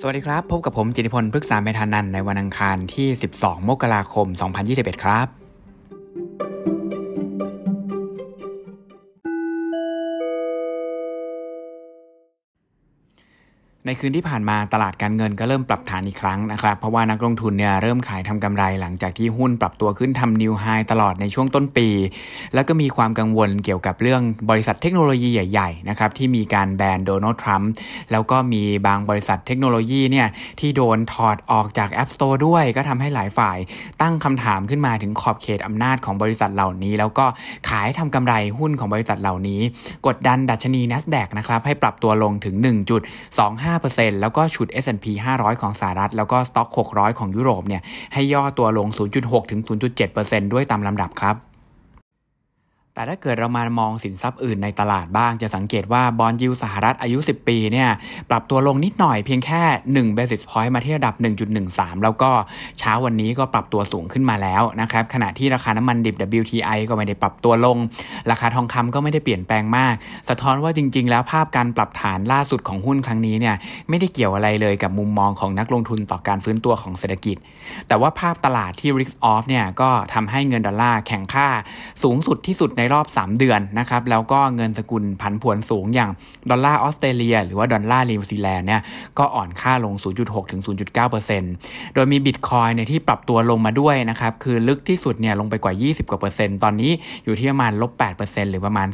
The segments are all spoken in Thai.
สวัสดีครับ พบกับผมจิติพลพฤกษาเมธานันในวันอังคารที่ 12 มกราคม 2021 ครับ ในคืนที่ผ่านมาตลาดการเงินก็เริ่มปรับฐานอีกครั้งนะครับ เพราะว่านักลงทุนเนี่ยเริ่มขายทำกำไรหลังจากที่หุ้นปรับตัวขึ้นทำนิวไฮตลอดในช่วงต้นปี แล้วก็มีความกังวลเกี่ยวกับเรื่องบริษัทเทคโนโลยีใหญ่ๆนะครับที่มีการแบนโดนัลด์ทรัมป์แล้วก็มีบางบริษัทเทคโนโลยีเนี่ยที่โดนถอดออกจาก App Store ด้วย ก็ทำให้หลายฝ่ายตั้งคำถามขึ้นมาถึงขอบเขตอำนาจของบริษัทเหล่านี้ แล้วก็ขายทำกำไรหุ้นของบริษัทเหล่านี้ กดดันดัชนี NASDAQ นะครับให้ปรับตัวลงถึง 1.25แล้วก็ชุด S&P 500 ของสหรัฐ แล้วก็สต็อก600 ของยุโรปเนี่ยให้ย่อตัวลง 0.6 ถึง 0.7%ด้วยตามลำดับครับ แต่ถ้าเกิดเรามามองสินทรัพย์อื่นในตลาดบ้าง จะสังเกตว่าบอลยูสหรัฐอายุ 10 ปีเนี่ยปรับตัวลงนิดหน่อยเพียงแค่1 basis point มาที่ระดับ 1.13 แล้วก็เช้าวันนี้ก็ปรับตัวสูงขึ้นมาแล้วนะครับขณะที่ราคาน้ำมันดิบ WTI ก็ไม่ได้ปรับตัวลง ราคาทองคำก็ไม่ได้เปลี่ยนแปลงมาก สะท้อนว่าจริง ๆ แล้วภาพการปรับฐานล่าสุดของหุ้นครั้งนี้เนี่ยไม่ได้เกี่ยวอะไรเลยกับมุมมองของนักลงทุนต่อการฟื้นตัวของเศรษฐกิจ แต่ว่าภาพตลาดที่ risk off เนี่ยก็ทำให้เงินดอลลาร์แข่งค่าสูงสุดที่สุดในรอบ 3 เดือนนะครับแล้วก็เงินสกุลผันผวนสูงอย่างดอลลาร์ออสเตรเลีย หรือว่าดอลลาร์นิวซีแลนด์เนี่ยก็อ่อนค่าลง 0.6 ถึง 0.9%โดยมีบิตคอยน์เนี่ยที่ปรับตัวลงมาด้วยนะครับคือลึกที่สุดเนี่ยลงไปกว่า 20 กว่าเปอร์เซ็นต์ตอนนี้อยู่ที่ประมาณลบ8%หรือประมาณ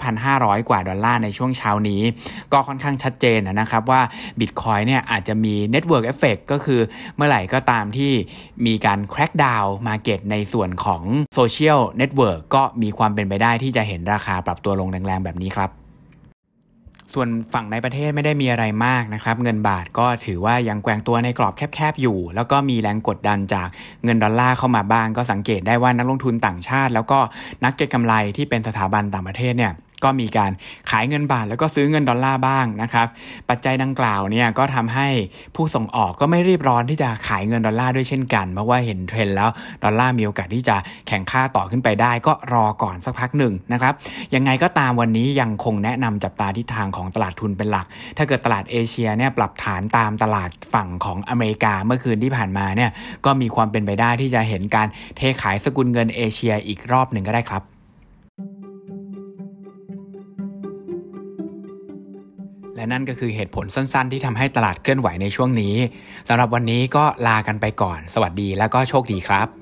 35,500 กว่าดอลลาร์ในช่วงเช้านี้ ก็ค่อนข้างชัดเจนนะครับว่าบิตคอยน์เนี่ยอาจจะมี network effect ก็คือเมื่อไหร่ก็ตามที่มีการ crackdown market ในส่วนของ social network ก็มีความเป็นไปได้ที่จะเห็นราคาปรับตัวลงแรงๆแบบนี้ครับ ส่วนฝั่งในประเทศไม่ได้มีอะไรมากนะครับ เงินบาทก็ถือว่ายังแกว่งตัวในกรอบแคบๆอยู่ แล้วก็มีแรงกดดันจากเงินดอลลาร์เข้ามาบ้าง ก็สังเกตได้ว่านักลงทุนต่างชาติ แล้วก็นักเก็งกำไรที่เป็นสถาบันต่างประเทศเนี่ย ก็มีการขายเงินบาทแล้วก็ซื้อเงินดอลลาร์บ้างนะครับ ปัจจัยดังกล่าวเนี่ยก็ทำให้ผู้ส่งออกก็ไม่รีบร้อนที่จะขายเงินดอลลาร์ด้วยเช่นกัน เพราะว่าเห็นเทรนด์แล้วดอลลาร์มีโอกาสที่จะแข็งค่าต่อขึ้นไปได้ ก็รอก่อนสักพักหนึ่งนะครับยังไงก็ตามวันนี้ยังคงแนะนำจับตาทิศทางของตลาดทุนเป็นหลัก ถ้าเกิดตลาดเอเชียเนี่ยปรับฐานตามตลาดฝั่งของอเมริกาเมื่อคืนที่ผ่านมาเนี่ยก็มีความเป็นไปได้ที่จะเห็นการเทขายสกุลเงินเอเชียอีกรอบหนึ่งก็ได้ครับ และนั่นก็คือเหตุผลสั้นๆ ที่ทำให้ตลาดเคลื่อนไหวในช่วงนี้สำหรับวันนี้ก็ลากันไปก่อน สวัสดีแล้วก็โชคดีครับ